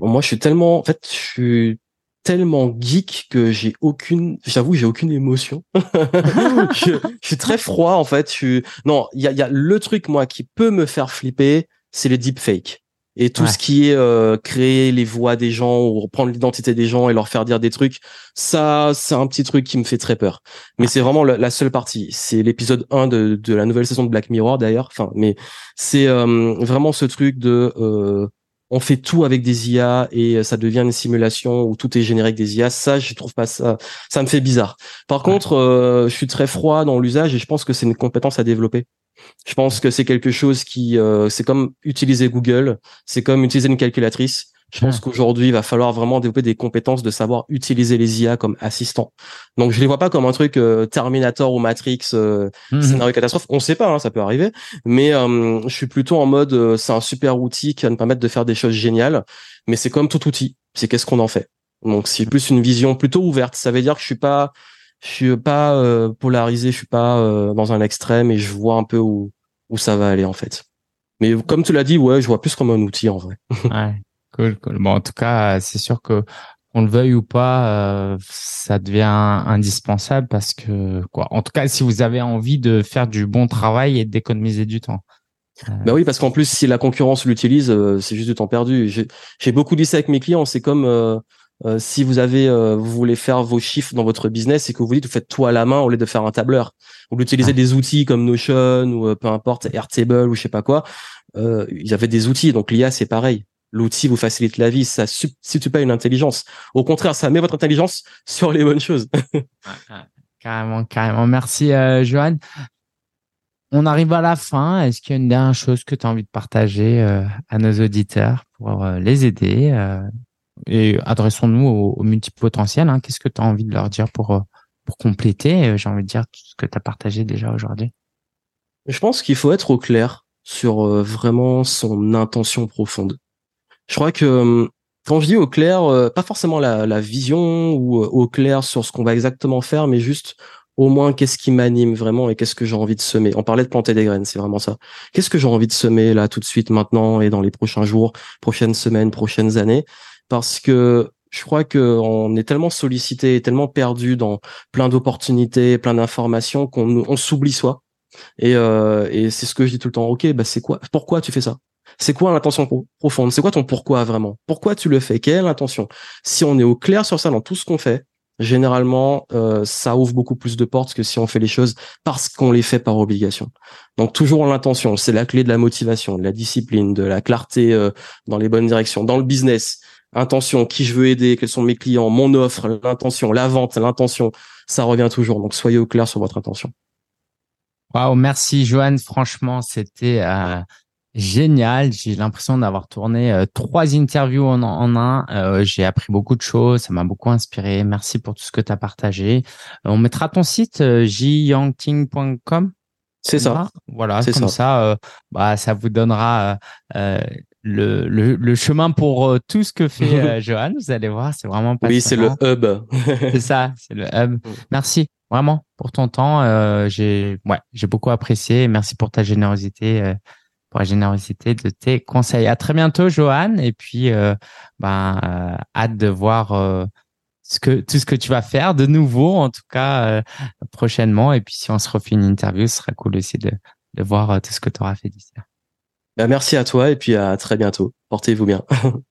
Moi, je suis tellement, en fait, je suis tellement geek que j'ai aucune, j'avoue, j'ai aucune émotion. je, suis très froid en fait. Je suis... non, il y a, y a le truc moi qui peut me faire flipper, c'est les deepfakes et tout ce qui est euh, créer les voix des gens ou reprendre l'identité des gens et leur faire dire des trucs. Ça, c'est un petit truc qui me fait très peur. Mais c'est vraiment la, seule partie. C'est l'épisode 1 de, de la nouvelle saison de Black Mirror d'ailleurs. Enfin, mais c'est euh, vraiment ce truc de euh, on fait tout avec des IA et euh, ça devient une simulation où tout est généré avec des IA. Ça, je trouve pas ça. Ça me fait bizarre. Par contre, euh, je suis très froid dans l'usage et je pense que c'est une compétence à développer. Je pense que c'est quelque chose qui, euh, c'est comme utiliser Google, c'est comme utiliser une calculatrice. Je pense qu'aujourd'hui, il va falloir vraiment développer des compétences de savoir utiliser les IA comme assistants. Donc, je les vois pas comme un truc euh, Terminator ou Matrix, euh, mhm. scénario catastrophe. On sait pas, hein, ça peut arriver. Mais euh, je suis plutôt en mode, euh, c'est un super outil qui va nous permettre de faire des choses géniales. Mais c'est comme tout outil. C'est qu'est-ce qu'on en fait. Donc, c'est plus une vision plutôt ouverte. Ça veut dire que je suis pas, je suis pas polarisé. Je suis pas dans un extrême et je vois un peu où où ça va aller en fait. Mais comme tu l'as dit, ouais, je vois plus comme un outil en vrai. Ouais. Cool, cool. Bon, en tout cas, c'est sûr que on le veuille ou pas, euh, ça devient indispensable parce que quoi. En tout cas, si vous avez envie de faire du bon travail et d'économiser du temps. Euh, bah oui, parce qu'en plus, si la concurrence l'utilise, euh, c'est juste du temps perdu. J'ai beaucoup dit ça avec mes clients. C'est comme si vous avez, vous voulez faire vos chiffres dans votre business et que vous dites, vous faites tout à la main au lieu de faire un tableur. Vous utilisez des outils comme Notion ou peu importe Airtable ou je sais pas quoi. il y avait des outils, donc l'IA c'est pareil l'outil vous facilite la vie, ça substitue pas une intelligence. Au contraire, ça met votre intelligence sur les bonnes choses. carrément, carrément. Merci, euh, Johan. On arrive à la fin. Est-ce qu'il y a une dernière chose que tu as envie de partager euh, à nos auditeurs pour euh, les aider euh, Et adressons-nous aux, aux multipotentiels. Hein. Qu'est-ce que tu as envie de leur dire pour, pour compléter, j'ai envie de dire, tout ce que tu as partagé déjà aujourd'hui? Je pense qu'il faut être au clair sur vraiment son intention profonde. Je crois que hum, quand je dis au clair, pas forcément la, la vision ou au clair sur ce qu'on va exactement faire, mais juste au moins qu'est-ce qui m'anime vraiment et qu'est-ce que j'ai envie de semer. On parlait de planter des graines, c'est vraiment ça. Qu'est-ce que j'ai envie de semer là tout de suite maintenant et dans les prochains jours, prochaines semaines, prochaines années? Parce que je crois que on est tellement sollicité, tellement perdu dans plein d'opportunités, plein d'informations qu'on on s'oublie soi. Et, euh, et c'est ce que je dis tout le temps. Ok, bah c'est quoi Pourquoi tu fais ça? C'est quoi l'intention profonde? C'est quoi ton pourquoi vraiment? Pourquoi tu le fais? Quelle est l'intention? Si on est au clair sur ça dans tout ce qu'on fait, généralement, euh, ça ouvre beaucoup plus de portes que si on fait les choses parce qu'on les fait par obligation. Donc toujours l'intention, c'est la clé de la motivation, de la discipline, de la clarté euh, dans les bonnes directions. Dans le business, intention, qui je veux aider, quels sont mes clients, mon offre, l'intention, la vente, l'intention, ça revient toujours. Donc soyez au clair sur votre intention. Waouh, merci Joanne. Franchement, c'était euh, Génial, j'ai l'impression d'avoir tourné euh, trois interviews en, un. Euh, j'ai appris beaucoup de choses, ça m'a beaucoup inspiré. Merci pour tout ce que tu as partagé. Euh, on mettra ton site jyangting.com. C'est ça. Voilà, comme ça, ça bah, ça vous donnera le, le, chemin pour tout ce que fait Johan. Vous allez voir, c'est vraiment passionnant. Oui, c'est le hub. c'est ça, c'est le hub. Mm. Merci vraiment pour ton temps. j'ai ouais, j'ai beaucoup apprécié. Merci pour ta générosité pour la générosité de tes conseils. À très bientôt, Johan. Et puis, euh, ben, euh, hâte de voir euh, ce que, tout ce que tu vas faire de nouveau, en tout cas, prochainement. Et puis, si on se refait une interview, ce serait cool aussi de, de voir tout ce que tu auras fait d'ici Ben, merci à toi et puis à très bientôt. Portez-vous bien.